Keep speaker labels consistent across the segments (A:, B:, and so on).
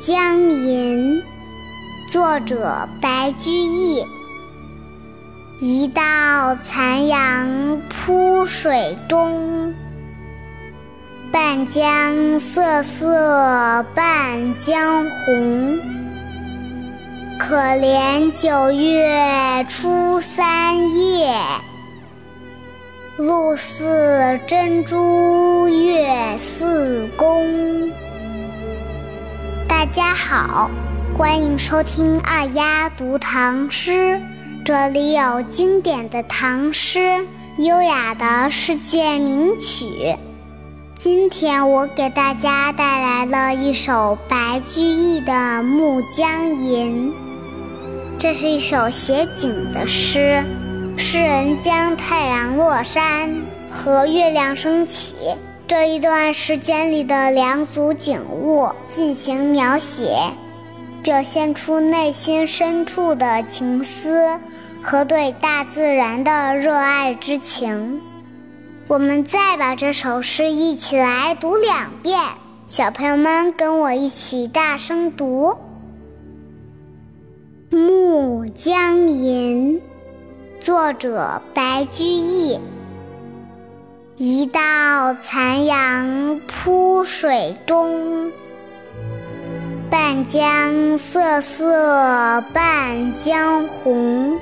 A: 江吟》作者白居易。一道残阳铺水中，半江瑟瑟半江红。可怜九月初三夜，露似真珠月似弓。大家好，欢迎收听二丫读唐诗，这里有经典的唐诗，优雅的世界名曲。今天我给大家带来了一首白居易的《暮江吟》，这是一首写景的诗，诗人将太阳落山和月亮升起。这一段时间里的两组景物进行描写，表现出内心深处的情思和对大自然的热爱之情。我们再把这首诗一起来读两遍，小朋友们跟我一起大声读《暮江吟》，作者白居易。一道残阳铺水中，半江瑟瑟半江红。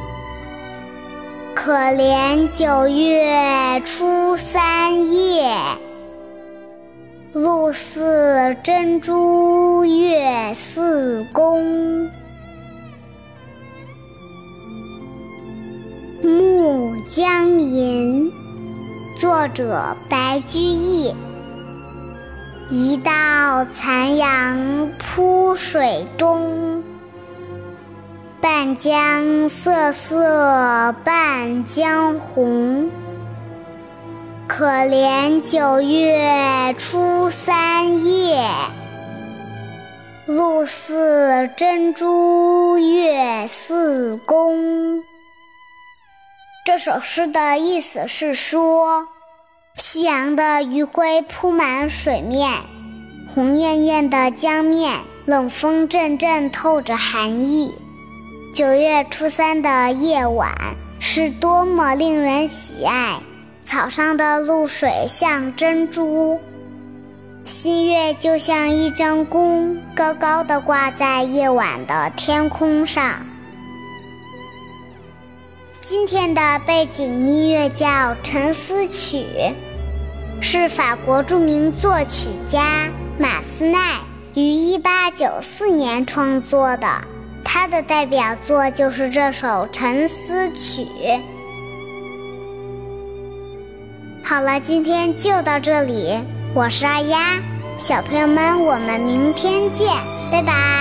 A: 可怜九月初三夜，露似真珠月似弓。《作者白居易。一道残阳铺水中，半江瑟瑟半江红。可怜九月初三夜，露似真珠月似弓。这首诗的意思是说，夕阳的余晖铺满水面，红艳艳的江面，冷风阵阵透着寒意。九月初三的夜晚是多么令人喜爱！草上的露水像珍珠，新月就像一张弓，高高的挂在夜晚的天空上。今天的背景音乐叫《沉思曲》，是法国著名作曲家马斯奈于1894年创作的。他的代表作就是这首《沉思曲》。好了，今天就到这里，我是二丫，小朋友们，我们明天见，拜拜。